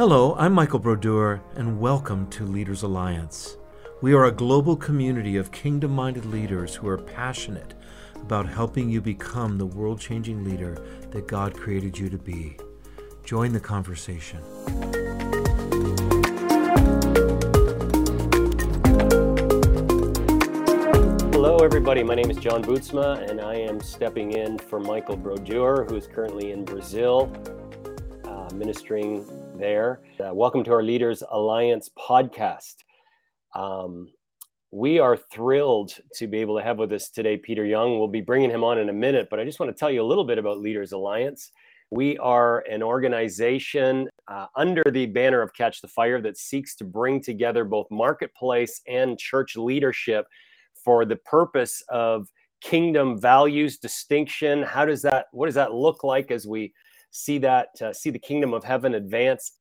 Hello, I'm Michael Brodeur, and welcome to Leaders Alliance. We are a global community of kingdom minded leaders who are passionate about helping you become the world changing leader that God created you to be. Join the conversation. Hello, everybody. My name is John Bootsma, and I am stepping in for Michael Brodeur, who is currently in Brazil uh, ministering there. Uh, welcome to our Leaders Alliance podcast. Um, we are thrilled to be able to have with us today Peter Young. We'll be bringing him on in a minute, but I just want to tell you a little bit about Leaders Alliance. We are an organization uh, under the banner of Catch the Fire that seeks to bring together both marketplace and church leadership for the purpose of kingdom values distinction how does that what does that look like as we see that uh, see the kingdom of heaven advance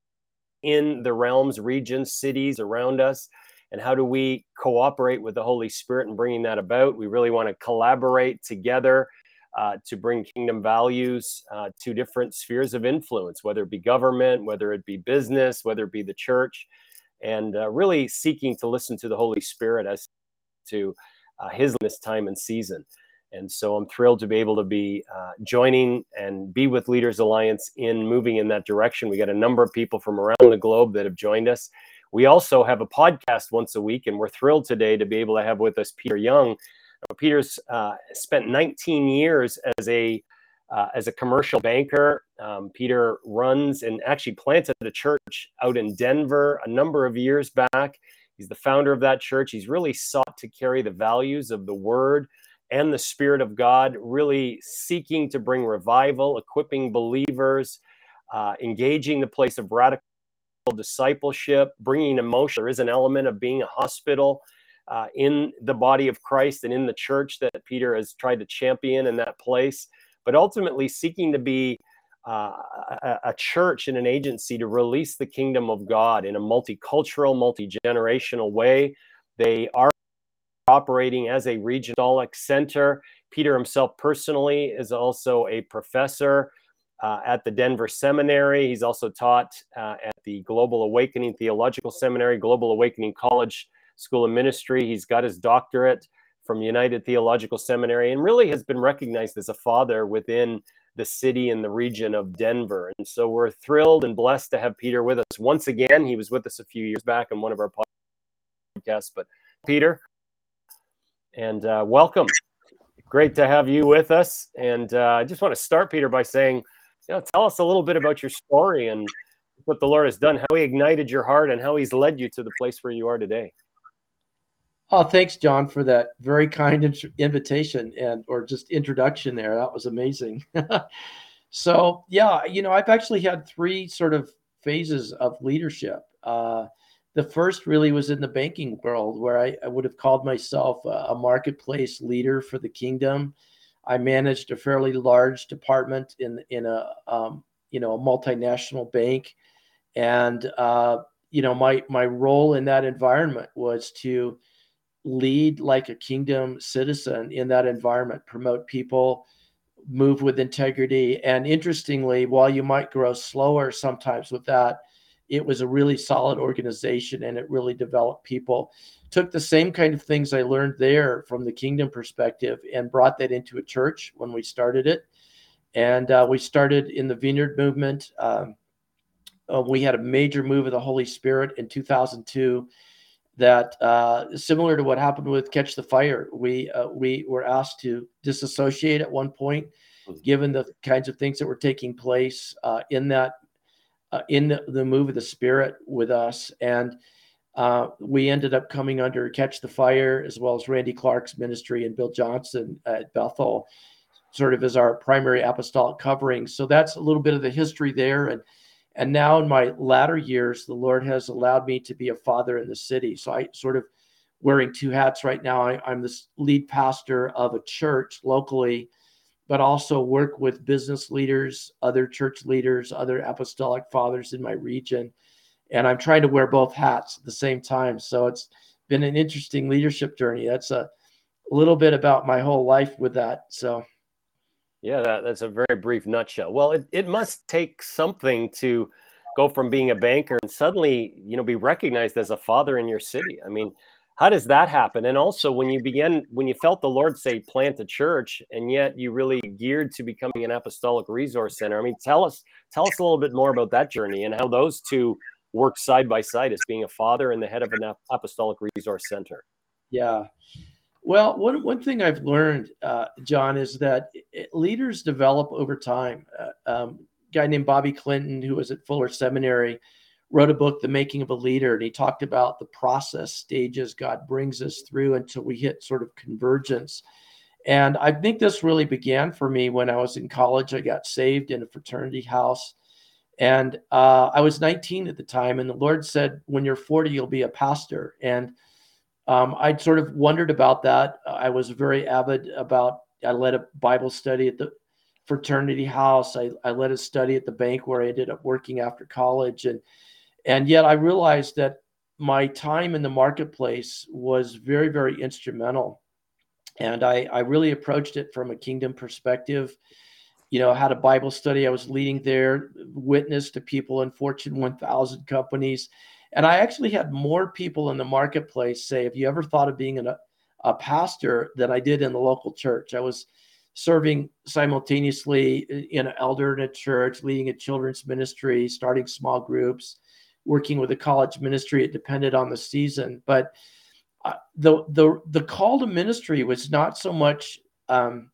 in the realms regions cities around us? And how do we cooperate with the holy spirit in bringing that about? We really want to collaborate together uh, to bring kingdom values uh, to different spheres of influence whether it be government whether it be business whether it be the church and uh, really seeking to listen to the holy spirit as to uh, his this time and season and so I'm thrilled to be able to be uh, joining and be with Leaders Alliance in moving in that direction. We got a number of people from around the globe that have joined us. We also have a podcast once a week, and we're thrilled today to be able to have with us Peter Young. Now, Peter's uh, spent 19 years as a uh, as a commercial banker. Um, Peter runs and actually planted a church out in Denver a number of years back. He's the founder of that church. He's really sought to carry the values of the Word and the Spirit of God, really seeking to bring revival, equipping believers, uh, engaging the place of radical discipleship, bringing emotion. There is an element of being a hospital uh, in the body of Christ and in the church that Peter has tried to champion in that place, but ultimately seeking to be uh, a, a, church and an agency to release the kingdom of God in a multicultural, multi generational way. They are operating as a regional center. Peter himself personally is also a professor uh, at the Denver Seminary. He's also taught uh, at the Global Awakening Theological Seminary, Global Awakening College School of Ministry. He's got his doctorate from United Theological Seminary and really has been recognized as a father within the city and the region of Denver. And so we're thrilled and blessed to have Peter with us once again. He was with us a few years back in one of our podcasts. But Peter, and uh, welcome. Great to have you with us. And uh, I just want to start, Peter, by saying, you know, tell us a little bit about your story and what the Lord has done, how He ignited your heart, and how He's led you to the place where you are today. Oh, thanks, John, for that very kind invitation and or just introduction there. That was amazing. so, yeah, you know, I've actually had three sort of phases of leadership. Uh, the first really was in the banking world, where I, I would have called myself a, a, marketplace leader for the kingdom. I managed a fairly large department in in a um, you know a multinational bank, and uh, you know my my role in that environment was to lead like a kingdom citizen in that environment, promote people, move with integrity, and interestingly, while you might grow slower sometimes with that it was a really solid organization and it really developed people. Took the same kind of things I learned there from the kingdom perspective and brought that into a church when we started it. And uh, we started in the Vineyard movement. Um, uh, we had a major move of the Holy Spirit in 2002 that uh, similar to what happened with Catch the Fire. We uh, we were asked to disassociate at one point, hmm. given the kinds of things that were taking place uh, in that uh, in the, the move of the Spirit with us. And uh, we ended up coming under Catch the Fire, as well as Randy Clark's ministry and Bill Johnson at Bethel, sort of as our primary apostolic covering. So that's a little bit of the history there. And and now in my latter years, the Lord has allowed me to be a father in the city. So I sort of wearing two hats right now. I, I'm the lead pastor of a church locally but also work with business leaders, other church leaders, other apostolic fathers in my region. And I'm trying to wear both hats at the same time. So it's been an interesting leadership journey. That's a little bit about my whole life with that. So, yeah, that, that's a very brief nutshell. Well, it, it must take something to go from being a banker and suddenly, you know, be recognized as a father in your city. I mean, how does that happen? And also, when you began, when you felt the Lord say plant a church, and yet you really geared to becoming an apostolic resource center. I mean, tell us, tell us a little bit more about that journey and how those two work side by side as being a father and the head of an apostolic resource center. Yeah. Well, one, one thing I've learned, uh, John, is that leaders develop over time. Uh, um, guy named Bobby Clinton, who was at Fuller Seminary, wrote a book, The Making of a Leader, and he talked about the process stages God brings us through until we hit sort of convergence. And I think this really began for me when I was in college. I got saved in a fraternity house. And uh, I was 19 at the time, and the Lord said, When you're 40, you'll be a pastor. And um, I'd sort of wondered about that. I was very avid about, I led a Bible study at the fraternity house. I, I led a study at the bank where I ended up working after college. And, and yet I realized that my time in the marketplace was very, very instrumental. And I, I really approached it from a kingdom perspective. You know, I had a Bible study I was leading there, witness to people in Fortune 1000 companies and I actually had more people in the marketplace say, Have you ever thought of being an, a pastor than I did in the local church? I was serving simultaneously in an elder in a church, leading a children's ministry, starting small groups, working with a college ministry. It depended on the season. But uh, the, the, the call to ministry was not so much um,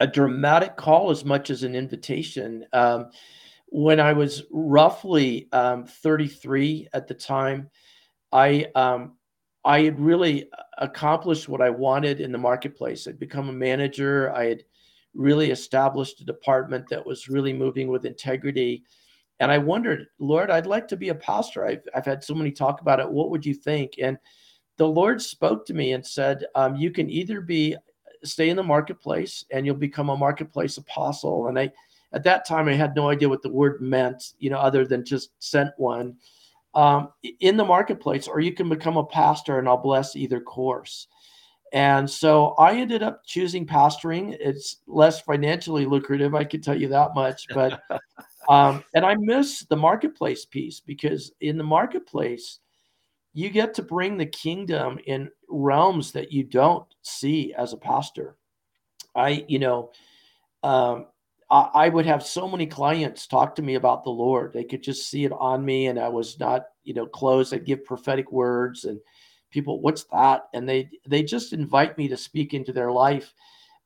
a dramatic call as much as an invitation. Um, when I was roughly um, 33 at the time, I um, I had really accomplished what I wanted in the marketplace. I'd become a manager. I had really established a department that was really moving with integrity. And I wondered, Lord, I'd like to be a pastor. I've, I've had so many talk about it. What would you think? And the Lord spoke to me and said, um, You can either be stay in the marketplace and you'll become a marketplace apostle. And I at that time, I had no idea what the word meant, you know, other than just sent one um, in the marketplace, or you can become a pastor, and I'll bless either course. And so I ended up choosing pastoring. It's less financially lucrative, I can tell you that much. But um, and I miss the marketplace piece because in the marketplace, you get to bring the kingdom in realms that you don't see as a pastor. I, you know, um, I, would have so many clients talk to me about the Lord. They could just see it on me, and I was not, you know, closed. I'd give prophetic words, and people, what's that? And they they just invite me to speak into their life.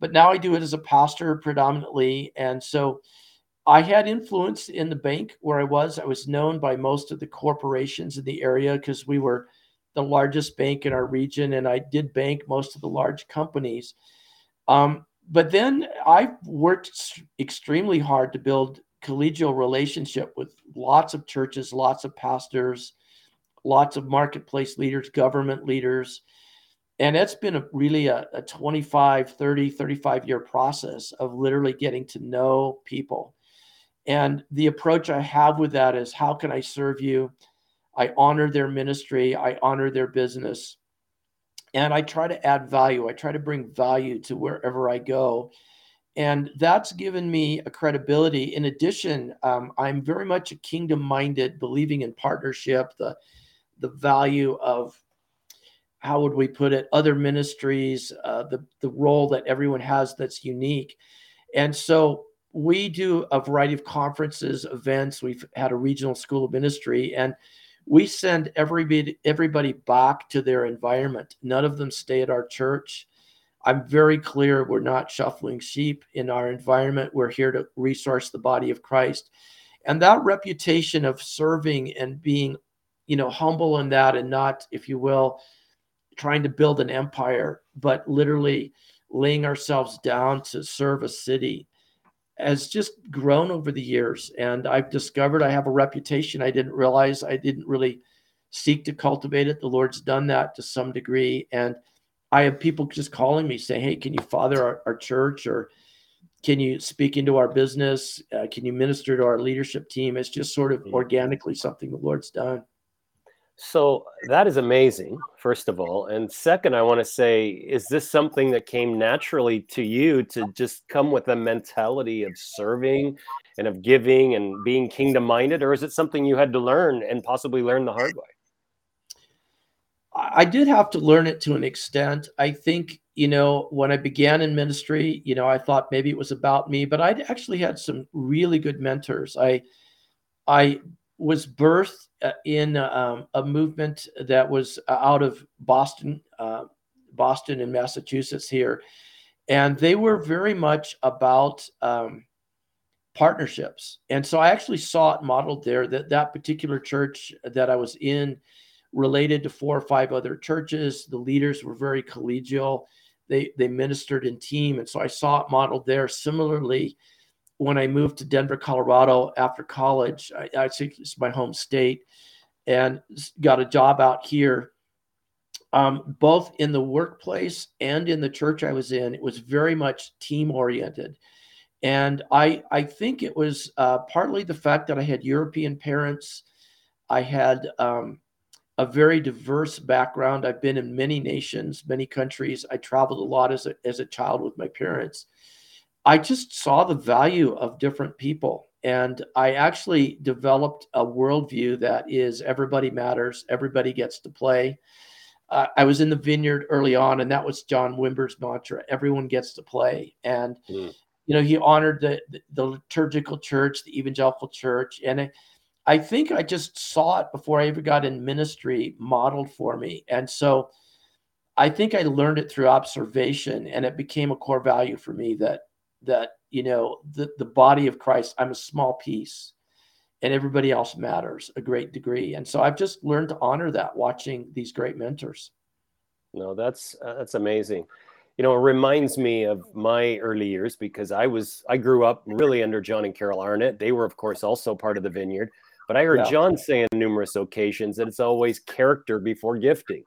But now I do it as a pastor predominantly, and so I had influence in the bank where I was. I was known by most of the corporations in the area because we were the largest bank in our region, and I did bank most of the large companies. Um, but then I worked extremely hard to build collegial relationship with lots of churches, lots of pastors, lots of marketplace leaders, government leaders. And it's been a, really a, a 25, 30, 35 year process of literally getting to know people. And the approach I have with that is how can I serve you? I honor their ministry, I honor their business and I try to add value. I try to bring value to wherever I go. And that's given me a credibility. In addition, um, I'm very much a kingdom minded, believing in partnership, the, the value of how would we put it, other ministries, uh, the, the role that everyone has that's unique. And so we do a variety of conferences, events. We've had a regional school of ministry, and we send everybody everybody back to their environment. None of them stay at our church. I'm very clear we're not shuffling sheep in our environment. We're here to resource the body of Christ. And that reputation of serving and being, you know, humble in that and not, if you will, trying to build an empire, but literally laying ourselves down to serve a city has just grown over the years. And I've discovered I have a reputation I didn't realize I didn't really seek to cultivate it. The Lord's done that to some degree. And I have people just calling me saying, Hey, can you father our, our church or can you speak into our business? Uh, can you minister to our leadership team? It's just sort of mm-hmm. organically something the Lord's done. So that is amazing, first of all. And second, I want to say, is this something that came naturally to you to just come with a mentality of serving and of giving and being kingdom minded? Or is it something you had to learn and possibly learn the hard way? I did have to learn it to an extent. I think, you know, when I began in ministry, you know, I thought maybe it was about me, but I actually had some really good mentors. I, I was birthed uh, in um, a movement that was uh, out of Boston, uh, Boston and Massachusetts here, and they were very much about um, partnerships. And so I actually saw it modeled there. That that particular church that I was in related to four or five other churches. The leaders were very collegial. They they ministered in team, and so I saw it modeled there. Similarly when I moved to Denver, Colorado after college, I, think it's my home state, and got a job out here. Um, both in the workplace and in the church I was in, it was very much team oriented. And I, I think it was uh, partly the fact that I had European parents. I had um, a very diverse background. I've been in many nations, many countries. I traveled a lot as a, as a child with my parents. I just saw the value of different people. And I actually developed a worldview that is everybody matters, everybody gets to play. Uh, I was in the vineyard early on, and that was John Wimber's mantra everyone gets to play. And, mm. you know, he honored the, the, the, liturgical church, the evangelical church. And I, I think I just saw it before I ever got in ministry modeled for me. And so I think I learned it through observation, and it became a core value for me that that you know the, the body of christ i'm a small piece and everybody else matters a great degree. And so i've just learned to honor that watching these great mentors. No that's uh, that's amazing. You know it reminds me of my early years because i was i grew up really under john and carol arnott they were of course also part of the vineyard. But i heard yeah. john say on numerous occasions that it's always character before gifting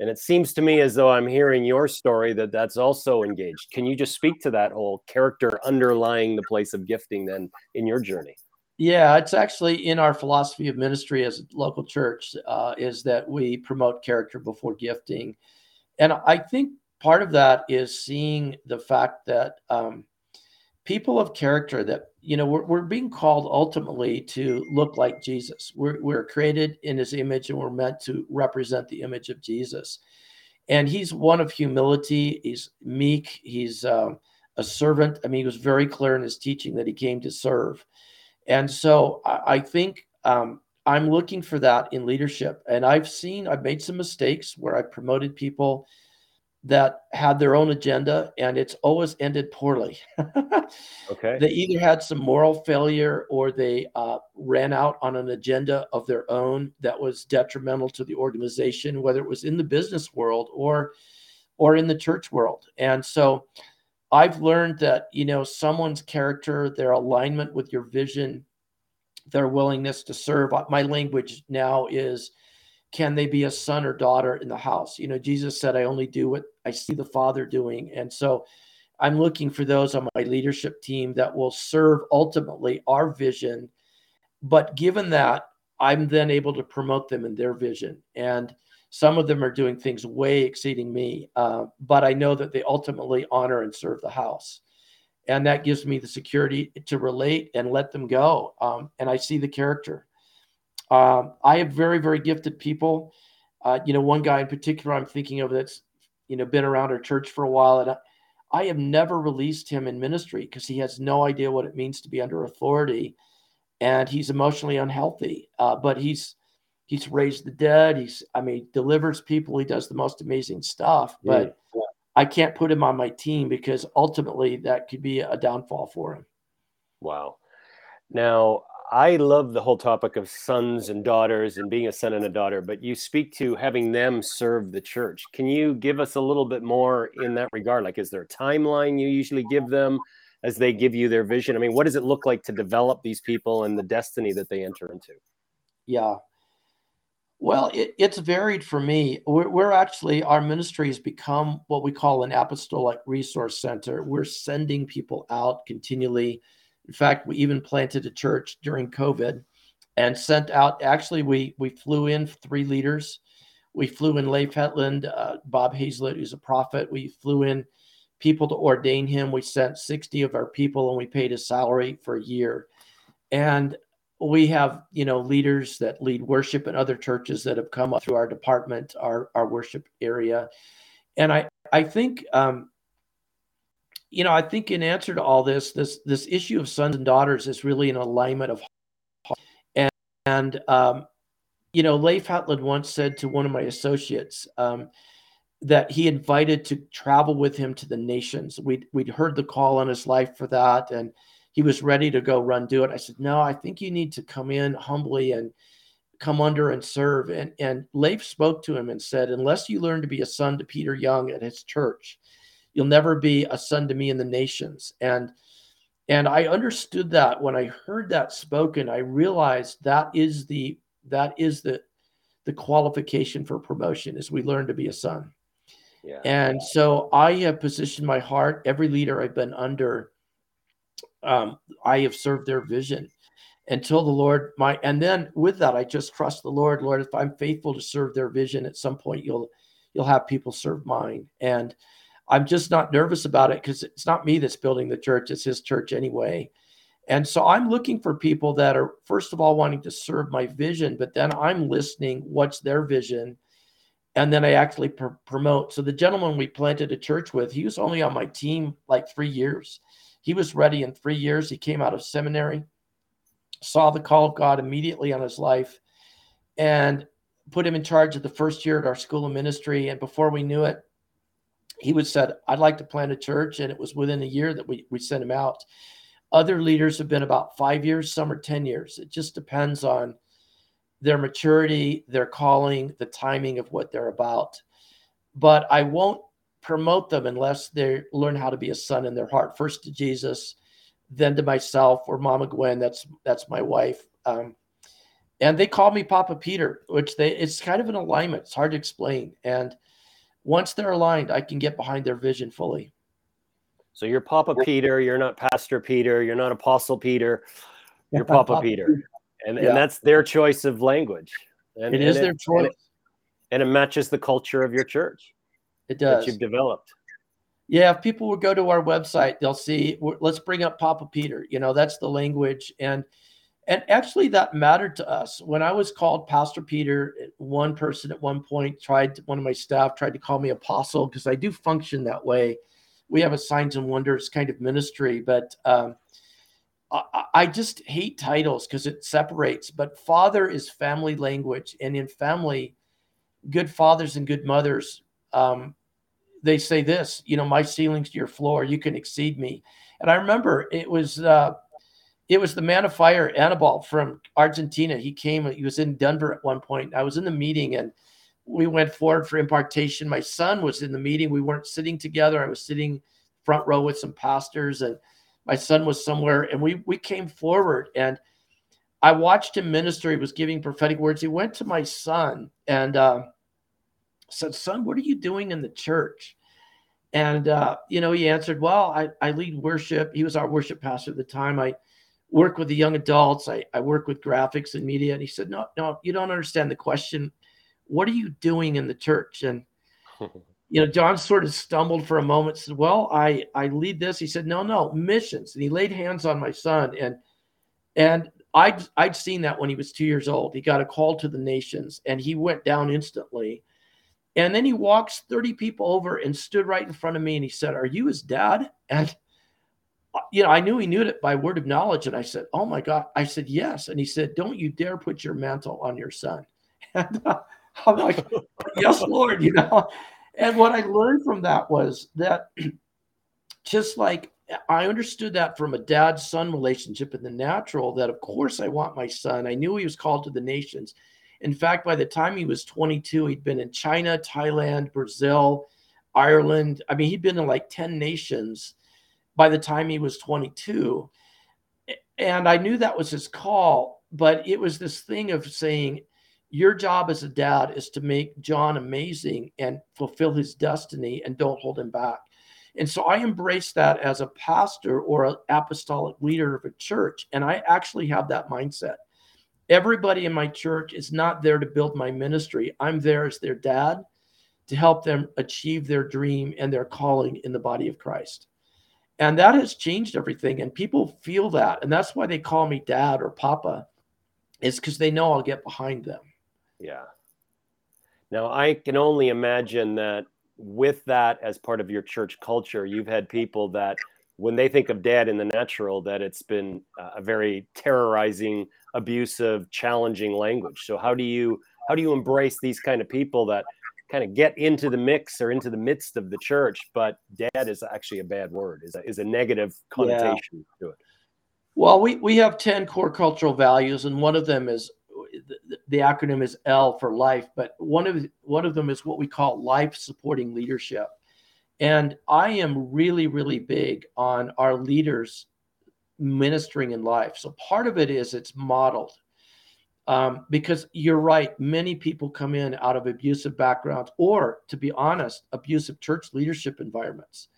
and it seems to me as though I'm hearing your story that that's also engaged. Can you just speak to that whole character underlying the place of gifting then in your journey? Yeah, it's actually in our philosophy of ministry as a local church uh, is that we promote character before gifting. And I think part of that is seeing the fact that um, people of character that you know, we're, we're being called ultimately to look like Jesus. We're, we're created in his image and we're meant to represent the image of Jesus. And he's one of humility. He's meek. He's um, a servant. I mean, he was very clear in his teaching that he came to serve. And so I, I think um, I'm looking for that in leadership. And I've seen, I've made some mistakes where I promoted people that had their own agenda and it's always ended poorly. okay. They either had some moral failure or they uh, ran out on an agenda of their own that was detrimental to the organization, whether it was in the business world or or in the church world. And so I've learned that, you know, someone's character, their alignment with your vision, their willingness to serve. My language now is can they be a son or daughter in the house? You know, Jesus said, I only do what I see the Father doing. And so I'm looking for those on my leadership team that will serve ultimately our vision. But given that, I'm then able to promote them in their vision. And some of them are doing things way exceeding me, uh, but I know that they ultimately honor and serve the house. And that gives me the security to relate and let them go. Um, and I see the character. Um, I have very, very gifted people. Uh, you know, one guy in particular I'm thinking of that's, you know, been around our church for a while. And I, I have never released him in ministry because he has no idea what it means to be under authority. And he's emotionally unhealthy. Uh, but he's, he's raised the dead. He's, I mean, delivers people. He does the most amazing stuff. But yeah. I can't put him on my team because ultimately that could be a downfall for him. Wow. Now, I love the whole topic of sons and daughters and being a son and a daughter, but you speak to having them serve the church. Can you give us a little bit more in that regard? Like, is there a timeline you usually give them as they give you their vision? I mean, what does it look like to develop these people and the destiny that they enter into? Yeah. Well, it, it's varied for me. We're, we're, actually, our ministry has become what we call an apostolic resource center. We're sending people out continually in fact, we even planted a church during COVID and sent out. Actually, we we flew in three leaders. We flew in Leif Hetland, uh, Bob Hazlett, who's a prophet. We flew in people to ordain him. We sent 60 of our people and we paid his salary for a year. And we have, you know, leaders that lead worship in other churches that have come up through our department, our, our worship area. And I, I think, um, you know, I think in answer to all this, this, this issue of sons and daughters is really an alignment of and, and um, you know, Leif Hetland once said to one of my associates, um, that he invited to travel with him to the nations. We'd, we'd heard the call on his life for that, and he was ready to go run do it. I said, No, I think you need to come in humbly and come under and serve. And, and Leif spoke to him and said, Unless you learn to be a son to Peter Young at his church, you'll never be a son to me in the nations. And and I understood that when I heard that spoken, I realized that is the that is the the qualification for promotion is we learn to be a son. Yeah. And so I have positioned my heart, every leader I've been under, um, I have served their vision until the Lord my and then with that I just trust the Lord. Lord, if I'm faithful to serve their vision, at some point you'll you'll have people serve mine. And I'm just not nervous about it because it's not me that's building the church, it's his church anyway. And so I'm looking for people that are first of all wanting to serve my vision, but then I'm listening what's their vision and then I actually pr- promote. So the gentleman we planted a church with, he was only on my team like three years. He was ready in three years. He came out of seminary, saw the call of God immediately on his life, and put him in charge of the first year at our school of ministry. And before we knew it, he would said, "I'd like to plant a church," and it was within a year that we we sent him out. Other leaders have been about five years, some are ten years. It just depends on their maturity, their calling, the timing of what they're about. But I won't promote them unless they learn how to be a son in their heart. First to Jesus, then to myself or Mama Gwen. That's that's my wife. Um, and they call me Papa Peter, which they it's kind of an alignment. It's hard to explain. And once they're aligned, I can get behind their vision fully. So you're Papa Peter. You're not Pastor Peter. You're not Apostle Peter. You're Papa, Papa Peter and, yeah. and that's their choice of language. And, it is their choice, and it, and it, matches the culture of your church. It does. That you've developed. Yeah, if people would go to our website, they'll see. Let's bring up Papa Peter. You know, that's the language, and and actually that mattered to us when I was called Pastor Peter. One person at one point tried, one of my staff tried to call me Apostle because I do function that way. We have a signs and wonders kind of ministry, but um, I, I just hate titles because it separates. But father is family language, and in family, good fathers and good mothers, um, they say this. You know, my ceiling's to your floor. You can exceed me. And I remember it was uh, it was the man of fire, Annibal from Argentina. He came. He was in Denver at one point. I was in the meeting and we went forward for impartation. My son was in the meeting. We weren't sitting together. I was sitting front row with some pastors and my son was somewhere and we we came forward and I watched him minister. He was giving prophetic words. He went to my son and uh, said, Son, what are you doing in the church? And, uh, you know, he answered, Well, I, I lead worship. He was our worship pastor at the time. I work with the young adults, I, I work with graphics and media. And he said, No, no, you don't understand the question. What are you doing in the church? And you know, John sort of stumbled for a moment, said, Well, I, I lead this. He said, No, no, missions. And he laid hands on my son. And and I'd I'd seen that when he was two years old. He got a call to the nations and he went down instantly. And then he walks 30 people over and stood right in front of me and he said, Are you his dad? And you know, I knew he knew it by word of knowledge. And I said, Oh my God. I said, Yes. And he said, Don't you dare put your mantle on your son. And uh, I'm like, Yes, Lord, you know. And what I learned from that was that just like I understood that from a dad son relationship in the natural, that of course I want my son. I knew he was called to the nations. In fact, by the time he was 22, he'd been in China, Thailand, Brazil, Ireland. I mean, he'd been in like 10 nations by the time he was 22. And I knew that was his call, but it was this thing of saying, your job as a dad is to make John amazing and fulfill his destiny and don't hold him back. And so I embrace that as a pastor or an apostolic leader of a church. And I actually have that mindset. everybody in my church is not there to build my ministry. I'm there as their dad to help them achieve their dream and their calling in the body of Christ. And that has changed everything. And people feel that. And that's why they call me dad or papa, is because they know I'll get behind them. Yeah. Now, I can only imagine that with that as part of your church culture, you've had people that when they think of dad in the natural, that it's been a very terrorizing, abusive, challenging language. So how do you how do you embrace these kind of people that kind of get into the mix or into the midst of the church, but dad is actually a bad word, is a, is a negative connotation yeah. to it. Well, we, we have 10 core cultural values, and one of them is the, the acronym is L for life, but one of one of them is what we call life supporting leadership. And I am really, really big on our leaders ministering in life. So part of it is it's modeled um, because you're right. Many people come in out of abusive backgrounds, or to be honest, abusive church leadership environments.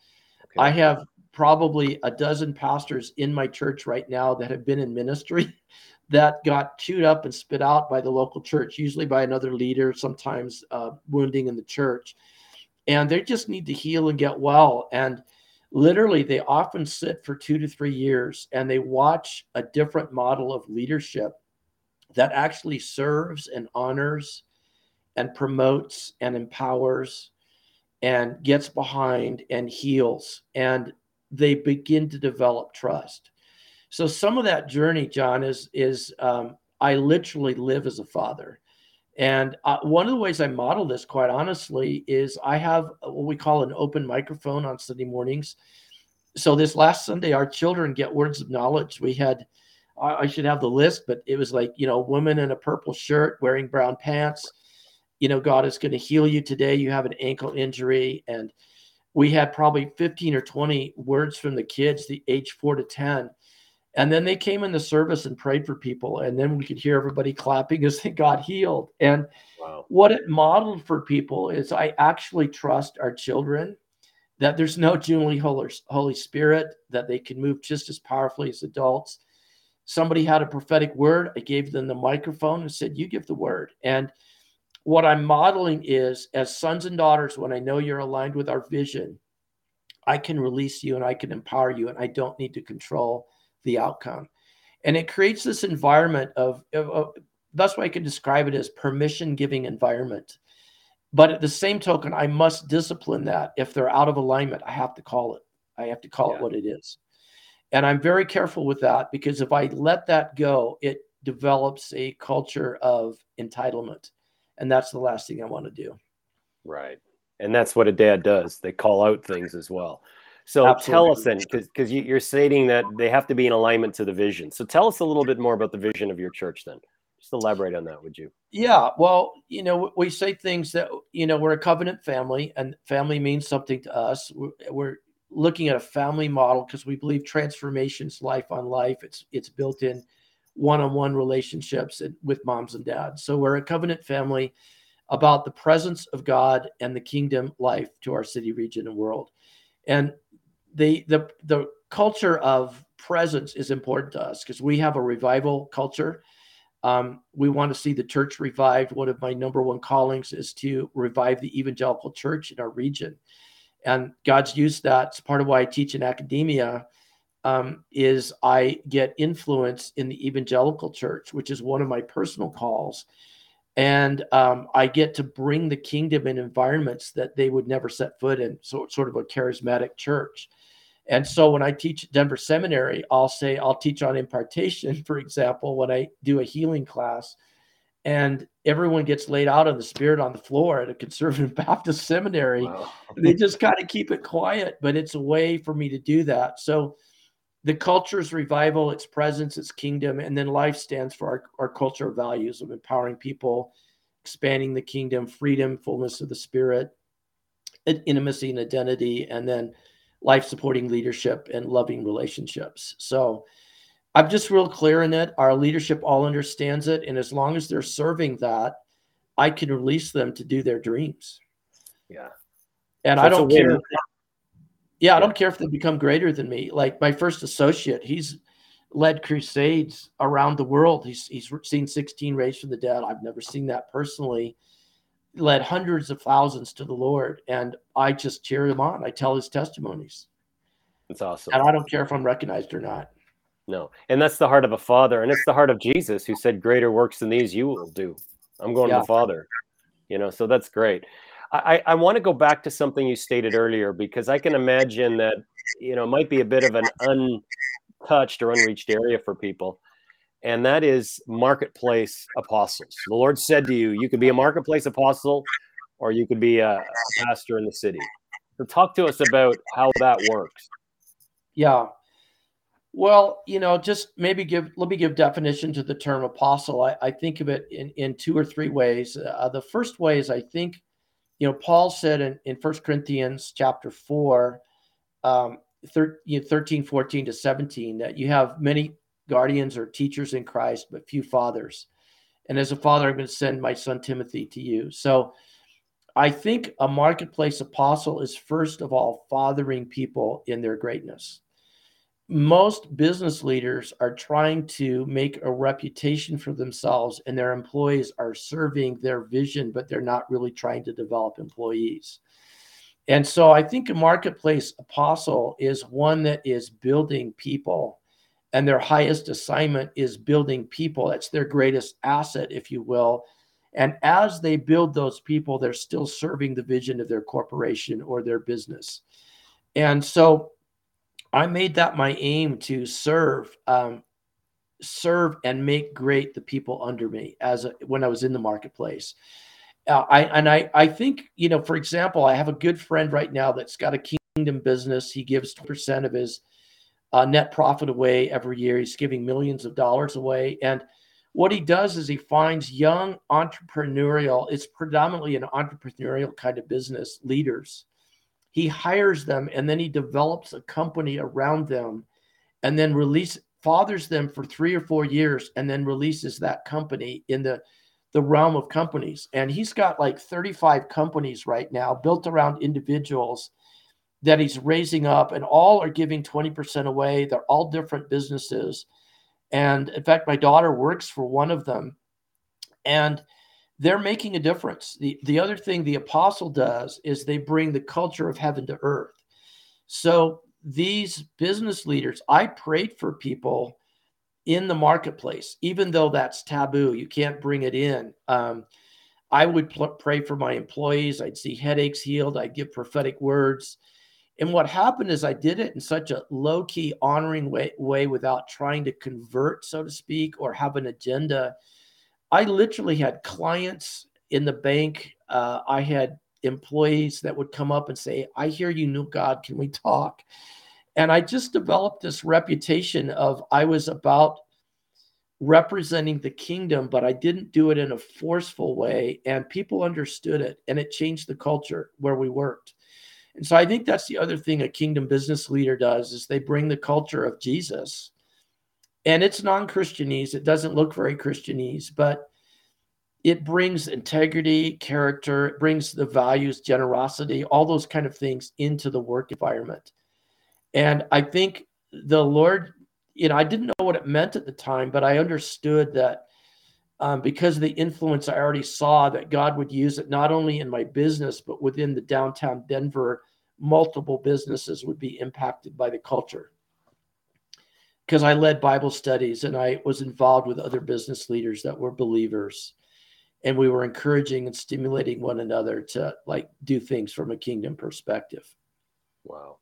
Okay. I have probably a dozen pastors in my church right now that have been in ministry that got chewed up and spit out by the local church, usually by another leader, sometimes uh, wounding in the church. And they just need to heal and get well. And literally, they often sit for two to three years and they watch a different model of leadership that actually serves and honors and promotes and empowers and gets behind and heals and they begin to develop trust. So some of that journey john is is um, i literally live as a father. And uh, one of the ways i model this quite honestly is i have what we call an open microphone on sunday mornings. So this last sunday our children get words of knowledge. We had I should have the list, but it was like, you know, woman in a purple shirt wearing brown pants. You know, God is going to heal you today. You have an ankle injury. And we had probably 15 or 20 words from the kids, the age four to 10. And then they came in the service and prayed for people. And then we could hear everybody clapping as they got healed. And wow. what it modeled for people is I actually trust our children that there's no Julie Holy Spirit, that they can move just as powerfully as adults somebody had a prophetic word, I gave them the microphone and said, You give the word. And what I'm modeling is as sons and daughters, when I know you're aligned with our vision, I can release you and I can empower you, and I don't need to control the outcome. And it creates this environment of, of, of that's why I can describe it as permission giving environment. But at the same token, I must discipline that. If they're out of alignment, I have to call it. I have to call yeah. it what it is. And I'm very careful with that because if I let that go, it develops a culture of entitlement. And that's the last thing I want to do. Right. And that's what a dad does. They call out things as well. So Absolutely. tell us then, because you're stating that they have to be in alignment to the vision. So tell us a little bit more about the vision of your church then. Just elaborate on that, would you? Yeah. Well, you know, we say things that, you know, we're a covenant family and family means something to us. We're, we're looking at a family model because we believe transformations life on life. It's it's built in one-on-one relationships with moms and dads. So we're a covenant family about the presence of God and the kingdom life to our city, region, and world. And the the the culture of presence is important to us because we have a revival culture. Um, we want to see the church revived. One of my number one callings is to revive the evangelical church in our region and God's used that. It's part of why I teach in academia. Um, is I get influence in the evangelical church, which is one of my personal calls, and um, I get to bring the kingdom in environments that they would never set foot in. So sort of a charismatic church. And so when I teach at Denver Seminary, I'll say I'll teach on impartation, for example, when I do a healing class and everyone gets laid out on the spirit on the floor at a conservative Baptist seminary. Wow. they just kind of keep it quiet, but it's a way for me to do that. So the culture's revival, its presence, its kingdom, and then life stands for our, our culture of values of empowering people, expanding the kingdom, freedom, fullness of the spirit, intimacy and identity, and then life supporting leadership and loving relationships. So I'm just real clear in it. Our leadership all understands it. And as long as they're serving that, I can release them to do their dreams. Yeah. And so I don't care. yeah, I don't care if they become greater than me. Like my first associate, he's led crusades around the world. He's, he's seen 16 raised from the dead. I've never seen that personally. Led hundreds of thousands to the Lord. And I just cheer him on. I tell his testimonies. That's awesome. And I don't care if I'm recognized or not. No. And that's the heart of a father. And it's the heart of Jesus who said, Greater works than these you will do. I'm going yeah. to the Father. You know, so that's great. I, I want to go back to something you stated earlier because I can imagine that, you know, it might be a bit of an untouched or unreached area for people. And that is marketplace apostles. The Lord said to you, you could be a marketplace apostle or you could be a, a pastor in the city. So talk to us about how that works. Yeah. Well, you know, just maybe give let me give definition to the term apostle. I, I think of it in, in two or three ways. Uh, the first way is I think you know, Paul said in, in 1 Corinthians chapter 4, um, thir- you know, 13, 14 to 17, that you have many guardians or teachers in Christ, but few fathers. And as a father, I'm going to send my son Timothy to you. So I think a marketplace apostle is first of all fathering people in their greatness most business leaders are trying to make a reputation for themselves and their employees are serving their vision but they're not really trying to develop employees. And so i think a marketplace apostle is one that is building people and their highest assignment is building people. That's their greatest asset if you will. And as they build those people they're still serving the vision of their corporation or their business. And so I made that my aim to serve, um, serve and make great the people under me as a, when I was in the marketplace. Uh, I and I I think you know, for example, I have a good friend right now that's got a kingdom business. He gives percent of his uh, net profit away every year. He's giving millions of dollars away, and what he does is he finds young entrepreneurial. It's predominantly an entrepreneurial kind of business leaders he hires them and then he develops a company around them and then release fathers them for three or four years and then releases that company in the the realm of companies. And he's got like 35 companies right now built around individuals that he's raising up and all are giving 20% away. They're all different businesses. And in fact my daughter works for one of them. And they're making a difference. The, the other thing the apostle does is they bring the culture of heaven to earth. So these business leaders, I prayed for people in the marketplace, even though that's taboo. You can't bring it in. Um, I would pl- pray for my employees. I'd see headaches healed. I'd give prophetic words. And what happened is I did it in such a low key, honoring way, way without trying to convert, so to speak, or have an agenda I literally had clients in the bank. Uh, I had employees that would come up and say, I hear you knew God. Can we talk? And I just developed this reputation of I was about representing the kingdom, but I didn't do it in a forceful way. And people understood it and it changed the culture where we worked. And so I think that's the other thing a kingdom business leader does is they bring the culture of Jesus and it's non-christianese. It doesn't look very christianese but it brings integrity character it brings the values generosity all those kind of things into the work environment. And i think the lord you know i didn't know what it meant at the time but i understood that um, because of the influence i already saw that god would use it not only in my business but within the downtown denver multiple businesses would be impacted by the culture because I led Bible studies and I was involved with other business leaders that were believers. And we were encouraging and stimulating one another to like do things from a kingdom perspective. Wow.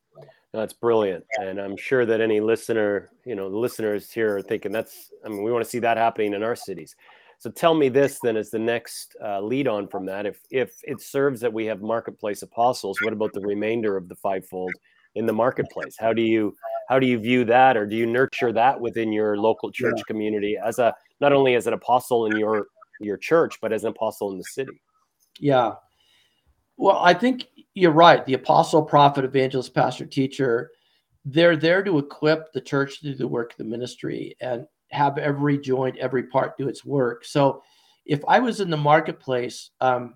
That's brilliant. And I'm sure that any listener, you know, the listeners here are thinking that's, I mean, we want to see that happening in our cities. So tell me this then as the next uh, lead on from that. If, if it serves that we have marketplace apostles, what about the remainder of the fivefold in the marketplace? How do you how do you view that or do you nurture that within your local church yeah. community as a not only as an apostle in your your church but as an apostle in the city? Yeah. Well i think you're right. The apostle prophet evangelist pastor teacher they're there to equip the church to do the work of the ministry and have every joint every part do its work. So if i was in the marketplace um,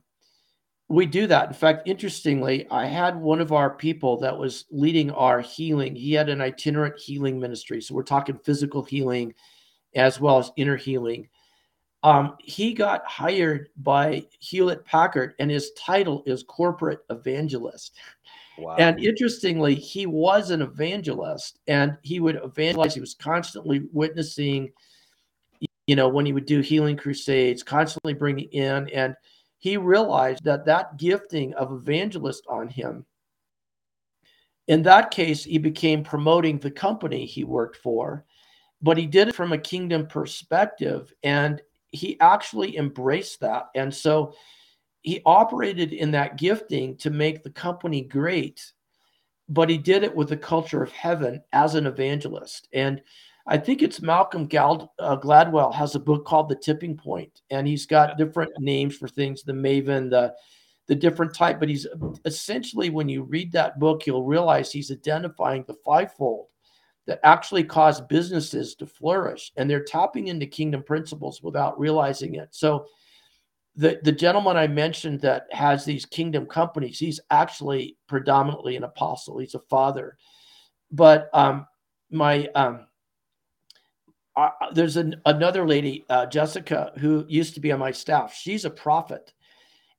we do that. In fact, interestingly, I had one of our people that was leading our healing. He had an itinerant healing ministry. So we're talking physical healing as well as inner healing. Um, he got hired by Hewlett Packard, and his title is corporate evangelist. Wow. And interestingly, he was an evangelist, and he would evangelize. He was constantly witnessing, you know, when he would do healing crusades, constantly bringing in, and he realized that that gifting of evangelist on him. In that case, he became promoting the company he worked for, but he did it from a kingdom perspective, and he actually embraced that. And so he operated in that gifting to make the company great, but he did it with the culture of heaven as an evangelist. And I think it's Malcolm Gal- uh, Gladwell has a book called The Tipping Point, and he's got different names for things: the Maven, the the different type. But he's essentially, when you read that book, you'll realize he's identifying the fivefold that actually cause businesses to flourish, and they're tapping into kingdom principles without realizing it. So. The, the gentleman I mentioned that has these kingdom companies, he's actually predominantly an apostle. He's a father. But um, my um, there's an, another lady, uh, Jessica, who used to be on my staff. She's a prophet,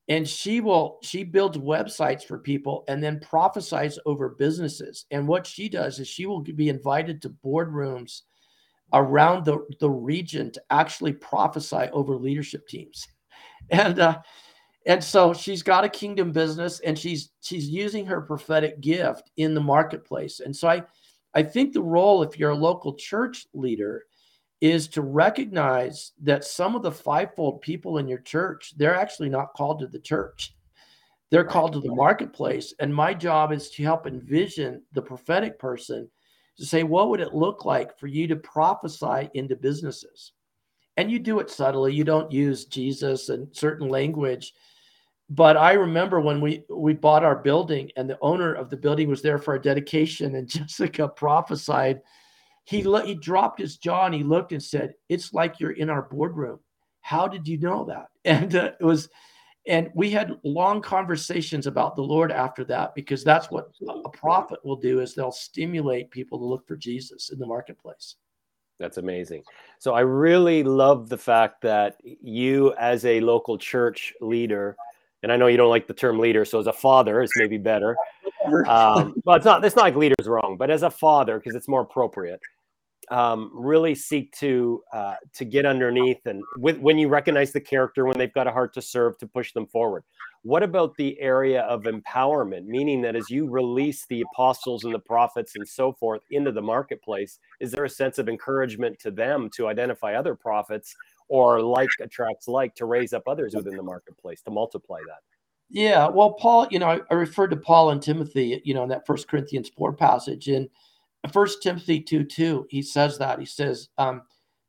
and she will she builds websites for people and then prophesies over businesses. And what she does is she will be invited to boardrooms around the the region to actually prophesy over leadership teams, and uh, and so she's got a kingdom business, and she's she's using her prophetic gift in the marketplace. And so I I think the role if you're a local church leader is to recognize that some of the fivefold people in your church, they're actually not called to the church. They're called to the marketplace. And my job is to help envision the prophetic person to say, what would it look like for you to prophesy into businesses? And you do it subtly. You don't use Jesus and certain language. But I remember when we we bought our building and the owner of the building was there for a dedication and Jessica prophesied he lo- he dropped his jaw and he looked and said, "It's like you're in our boardroom." How did you know that? And uh, it was, and we had long conversations about the Lord after that because that's what a prophet will do is they'll stimulate people to look for Jesus in the marketplace. That's amazing. So I really love the fact that you, as a local church leader, and I know you don't like the term leader, so as a father, it's maybe better. Um, well, it's not. It's not like leader's wrong, but as a father, because it's more appropriate um, really seek to uh, to get underneath and with, when you recognize the character when they've got a heart to serve to push them forward. What about the area of empowerment? Meaning that as you release the apostles and the prophets and so forth into the marketplace is there a sense of encouragement to them to identify other prophets or like attracts like to raise up others within the marketplace to multiply that? Yeah well paul you know i, I referred to paul and timothy you know in that first corinthians 4 passage and First Timothy 2 2, he says that. He says, um,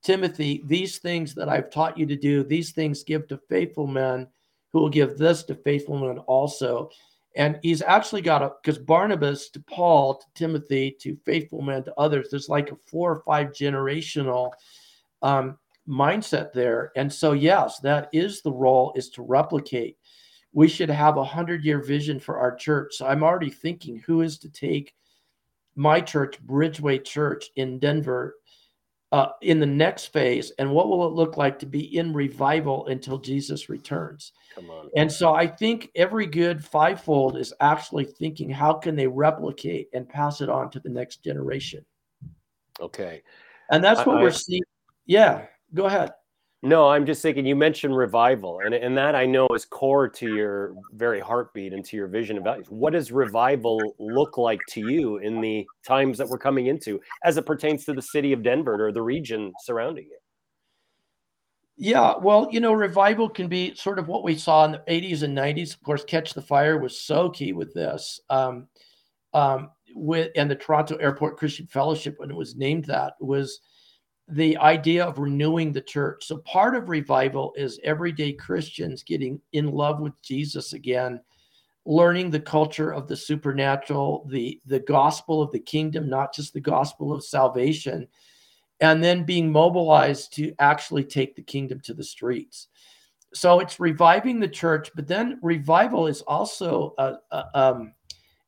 Timothy, these things that I've taught you to do, these things give to faithful men who will give this to faithful men also. And he's actually got a, because Barnabas to Paul to Timothy to faithful men to others, there's like a four or five generational um, mindset there. And so, yes, that is the role is to replicate. We should have a hundred year vision for our church. So I'm already thinking who is to take my church, Bridgeway Church in Denver, uh, in the next phase, and what will it look like to be in revival until Jesus returns? Come on. And so I think every good fivefold is actually thinking how can they replicate and pass it on to the next generation. Okay. And that's what I, we're seeing. Yeah, go ahead. No, I'm just thinking you mentioned revival, and, and that I know is core to your very heartbeat and to your vision of values. What does revival look like to you in the times that we're coming into as it pertains to the city of Denver or the region surrounding it? Yeah, well, you know, revival can be sort of what we saw in the 80s and 90s. Of course, Catch the Fire was so key with this. Um, um, with and the Toronto Airport Christian Fellowship, when it was named that, was the idea of renewing the church. So part of revival is everyday Christians getting in love with Jesus again, learning the culture of the supernatural, the the gospel of the kingdom, not just the gospel of salvation, and then being mobilized to actually take the kingdom to the streets. so it's reviving the church, but then revival is also a, a, um,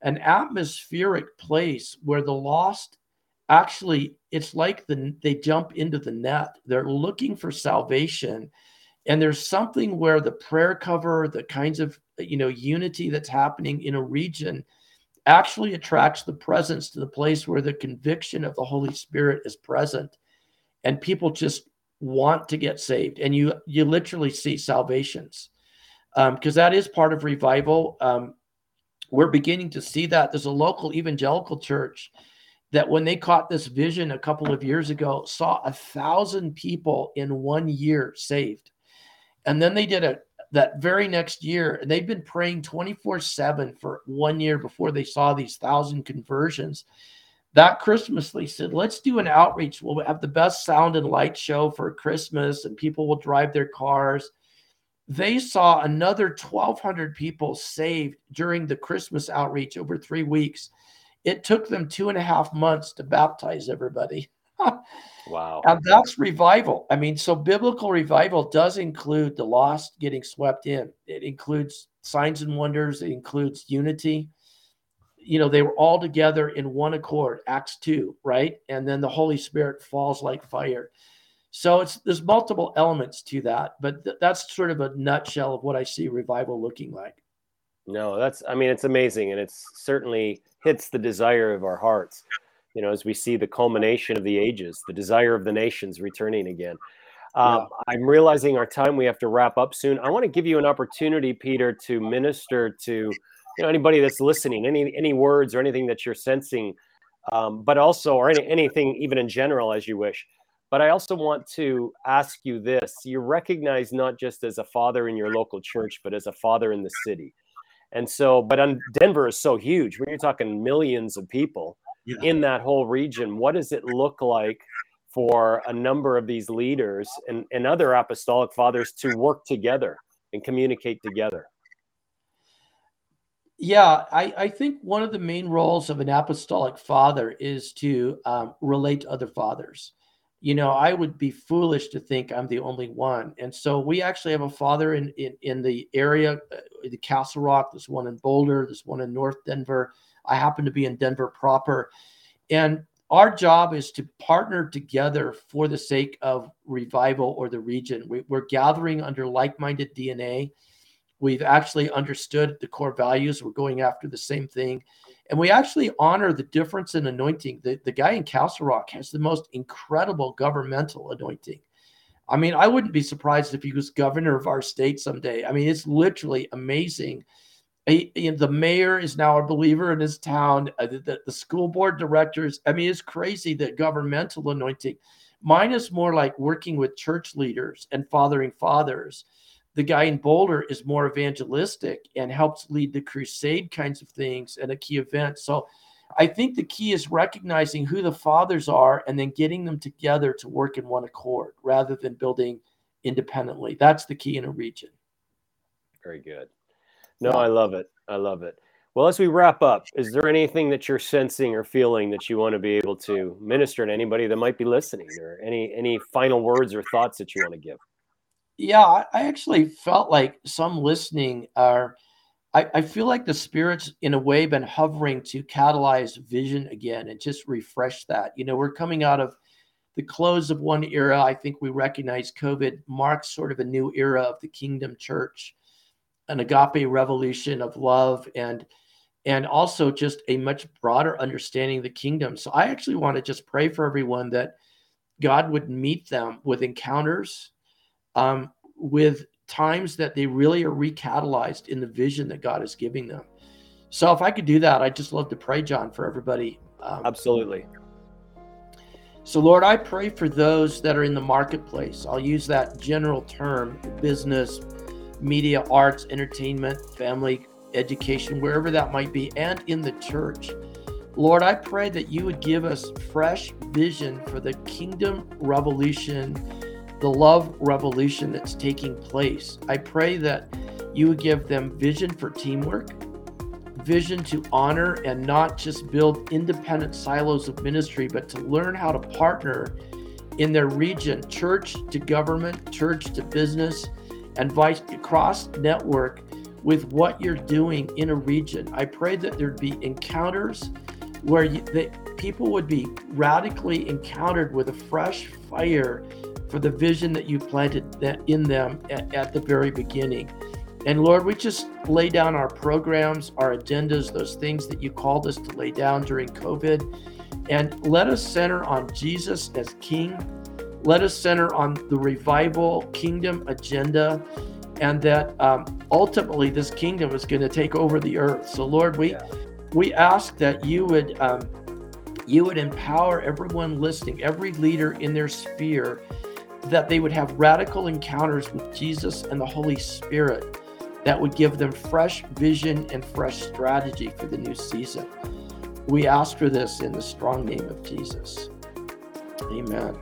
an atmospheric place where the lost actually it's like the they jump into the net. They're looking for salvation, and there's something where the prayer cover, the kinds of you know unity that's happening in a region, actually attracts the presence to the place where the conviction of the Holy Spirit is present, and people just want to get saved. And you you literally see salvations because um, that is part of revival. Um, we're beginning to see that. There's a local evangelical church that when they caught this vision a couple of years ago saw a thousand people in one year saved and then they did it that very next year and they've been praying 24 7 for one year before they saw these thousand conversions that Christmas, they said, let's do an outreach. We'll have the best sound and light show for Christmas, and people will drive their cars. They saw another 1,200 people saved during the Christmas outreach over three weeks. It took them two and a half months to baptize everybody. wow. And that's revival. I mean, so biblical revival does include the lost getting swept in, it includes signs and wonders, it includes unity you know they were all together in one accord acts 2 right and then the holy spirit falls like fire so it's there's multiple elements to that but th- that's sort of a nutshell of what i see revival looking like no that's i mean it's amazing and it's certainly hits the desire of our hearts you know as we see the culmination of the ages the desire of the nations returning again. Um, yeah. i'm realizing our time we have to wrap up soon. I want to give you an opportunity peter to minister to you know anybody that's listening any any words or anything that you're sensing um, but also or any, anything even in general as you wish. But i also want to ask you this. You recognize not just as a father in your local church but as a father in the city and so but on, denver is so huge when you're talking millions of people yeah. in that whole region what does it look like for a number of these leaders and, and other apostolic fathers to work together and communicate together yeah, I, I think one of the main roles of an apostolic father is to um, relate to other fathers. You know, I would be foolish to think I'm the only one. And so we actually have a father in, in, in the area, uh, the Castle Rock, there's one in Boulder, there's one in North Denver. I happen to be in Denver proper. And our job is to partner together for the sake of revival or the region. We, we're gathering under like minded DNA We've actually understood the core values. We're going after the same thing. And we actually honor the difference in anointing. The, the guy in Castle Rock has the most incredible governmental anointing. I mean, I wouldn't be surprised if he was governor of our state someday. I mean, it's literally amazing. He, know, the mayor is now a believer in his town. Uh, the, the, school board directors. I mean, it's crazy that governmental anointing. Mine is more like working with church leaders and fathering fathers the guy in Boulder is more evangelistic and helps lead the crusade kinds of things and a key event. So I think the key is recognizing who the fathers are and then getting them together to work in one accord rather than building independently. That's the key in a region. Very good. No, I love it. I love it. Well, as we wrap up, is there anything that you're sensing or feeling that you want to be able to minister to anybody that might be listening or any any final words or thoughts that you want to give? Yeah, I, actually felt like some listening are. I, I feel like the spirits, in a way, been hovering to catalyze vision again and just refresh that. You know, we're coming out of the close of one era. I think we recognize COVID marks sort of a new era of the kingdom church, an agape revolution of love and and also just a much broader understanding of the kingdom. So I actually want to just pray for everyone that God would meet them with encounters um, with times that they really are recatalyzed in the vision that God is giving them. So if I could do that, I'd just love to pray, John, for everybody. Um, Absolutely. So, Lord, I pray for those that are in the marketplace. I'll use that general term business, media, arts, entertainment, family, education, wherever that might be, and in the church. Lord, I pray that you would give us fresh vision for the kingdom revolution the love revolution that's taking place. I pray that you would give them vision for teamwork, vision to honor and not just build independent silos of ministry, but to learn how to partner in their region, church to government, church to business, and vice cross network with what you're doing in a region. I pray that there'd be encounters where you, that people would be radically encountered with a fresh fire for the vision that you planted that in them at, at the very beginning. And Lord, we just lay down our programs, our agendas, those things that you called us to lay down during COVID, and let us center on Jesus as King. Let us center on the revival kingdom agenda, and that um, ultimately this kingdom is going to take over the earth. So, Lord, we yeah. we ask that you would um, you would empower everyone listening, every leader in their sphere, that they would have radical encounters with Jesus and the Holy Spirit that would give them fresh vision and fresh strategy for the new season. We ask for this in the strong name of Jesus. Amen.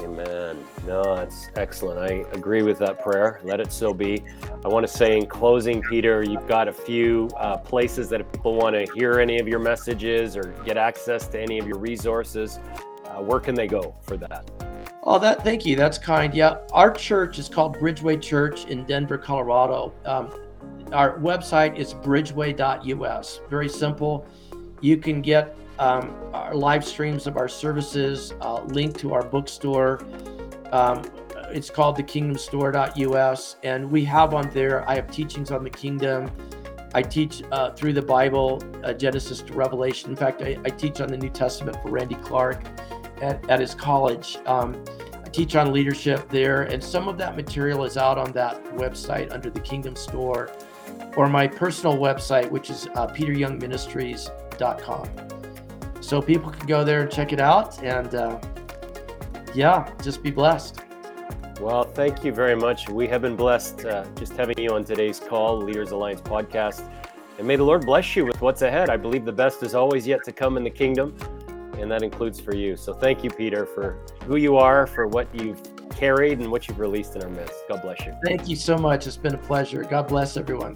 Amen. No, that's excellent. I agree with that prayer. Let it so be. I want to say in closing, Peter, you've got a few uh, places that if people want to hear any of your messages or get access to any of your resources, uh, where can they go for that? Oh, that thank you. That's kind. Yeah, our church is called Bridgeway Church in Denver, Colorado. Um, our website is bridgeway.us. Very simple. You can get um, our live streams of our services, uh, link to our bookstore. Um, it's called the thekingdomstore.us, and we have on there. I have teachings on the kingdom. I teach uh, through the Bible, uh, Genesis to Revelation. In fact, I, I teach on the New Testament for Randy Clark at, at his college. Um, I teach on leadership there, and some of that material is out on that website under the Kingdom Store or my personal website, which is uh, peteryoungministries.com. So people can go there and check it out, and uh, yeah, just be blessed. Well, thank you very much. We have been blessed uh, just having you on today's call, Leaders Alliance podcast. And may the Lord bless you with what's ahead. I believe the best is always yet to come in the kingdom and that includes for you. So thank you, Peter, for who you are, for what you've carried and what you've released in our midst. God bless you. Thank you so much. It's been a pleasure. God bless everyone.